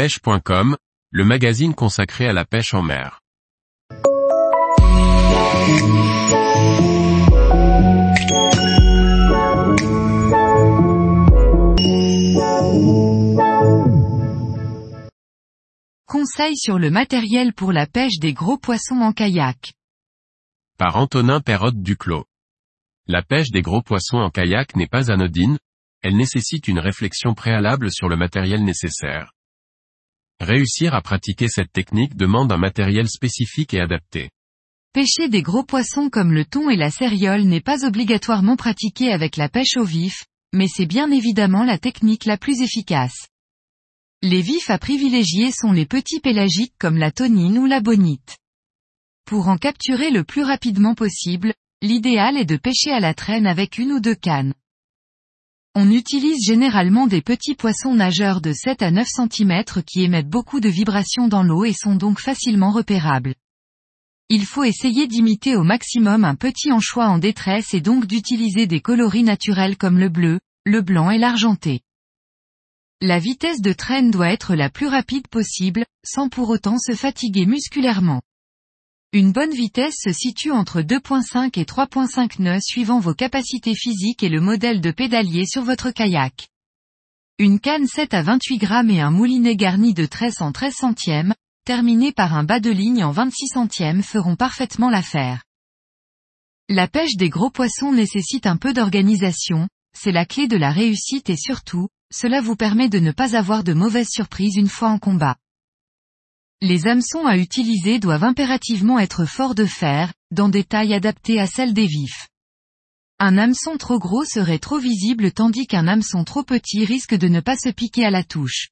pêche.com, le magazine consacré à la pêche en mer. Conseils sur le matériel pour la pêche des gros poissons en kayak. Par Antonin Perrotte Duclos. La pêche des gros poissons en kayak n'est pas anodine, elle nécessite une réflexion préalable sur le matériel nécessaire. Réussir à pratiquer cette technique demande un matériel spécifique et adapté. Pêcher des gros poissons comme le thon et la céréole n'est pas obligatoirement pratiqué avec la pêche au vif, mais c'est bien évidemment la technique la plus efficace. Les vifs à privilégier sont les petits pélagiques comme la tonine ou la bonite. Pour en capturer le plus rapidement possible, l'idéal est de pêcher à la traîne avec une ou deux cannes. On utilise généralement des petits poissons nageurs de 7 à 9 cm qui émettent beaucoup de vibrations dans l'eau et sont donc facilement repérables. Il faut essayer d'imiter au maximum un petit anchois en détresse et donc d'utiliser des coloris naturels comme le bleu, le blanc et l'argenté. La vitesse de traîne doit être la plus rapide possible, sans pour autant se fatiguer musculairement. Une bonne vitesse se situe entre 2.5 et 3.5 nœuds suivant vos capacités physiques et le modèle de pédalier sur votre kayak. Une canne 7 à 28 grammes et un moulinet garni de tresse en 13 centièmes, terminé par un bas de ligne en 26 centièmes feront parfaitement l'affaire. La pêche des gros poissons nécessite un peu d'organisation, c'est la clé de la réussite et surtout, cela vous permet de ne pas avoir de mauvaises surprises une fois en combat. Les hameçons à utiliser doivent impérativement être forts de fer, dans des tailles adaptées à celles des vifs. Un hameçon trop gros serait trop visible tandis qu'un hameçon trop petit risque de ne pas se piquer à la touche.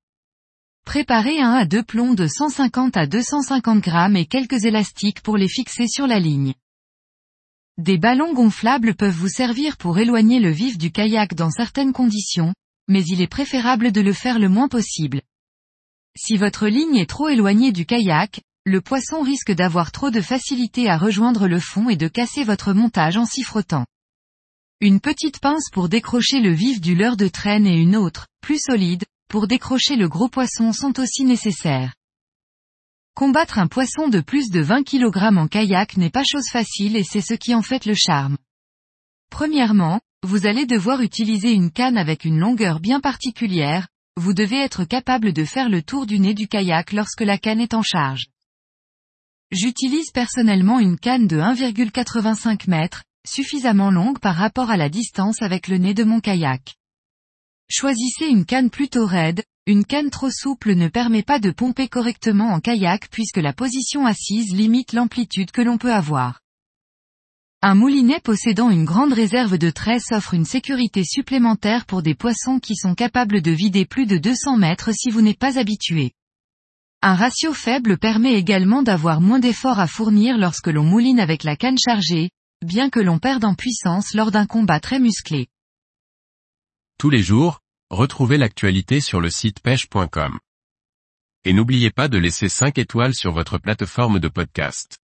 Préparez un à deux plombs de 150 à 250 grammes et quelques élastiques pour les fixer sur la ligne. Des ballons gonflables peuvent vous servir pour éloigner le vif du kayak dans certaines conditions, mais il est préférable de le faire le moins possible. Si votre ligne est trop éloignée du kayak, le poisson risque d'avoir trop de facilité à rejoindre le fond et de casser votre montage en s'y frottant. Une petite pince pour décrocher le vif du leurre de traîne et une autre, plus solide, pour décrocher le gros poisson sont aussi nécessaires. Combattre un poisson de plus de 20 kg en kayak n'est pas chose facile et c'est ce qui en fait le charme. Premièrement, vous allez devoir utiliser une canne avec une longueur bien particulière, vous devez être capable de faire le tour du nez du kayak lorsque la canne est en charge. J'utilise personnellement une canne de 1,85 m, suffisamment longue par rapport à la distance avec le nez de mon kayak. Choisissez une canne plutôt raide, une canne trop souple ne permet pas de pomper correctement en kayak puisque la position assise limite l'amplitude que l'on peut avoir. Un moulinet possédant une grande réserve de tresse offre une sécurité supplémentaire pour des poissons qui sont capables de vider plus de 200 mètres si vous n'êtes pas habitué. Un ratio faible permet également d'avoir moins d'efforts à fournir lorsque l'on mouline avec la canne chargée, bien que l'on perde en puissance lors d'un combat très musclé. Tous les jours, retrouvez l'actualité sur le site pêche.com. Et n'oubliez pas de laisser 5 étoiles sur votre plateforme de podcast.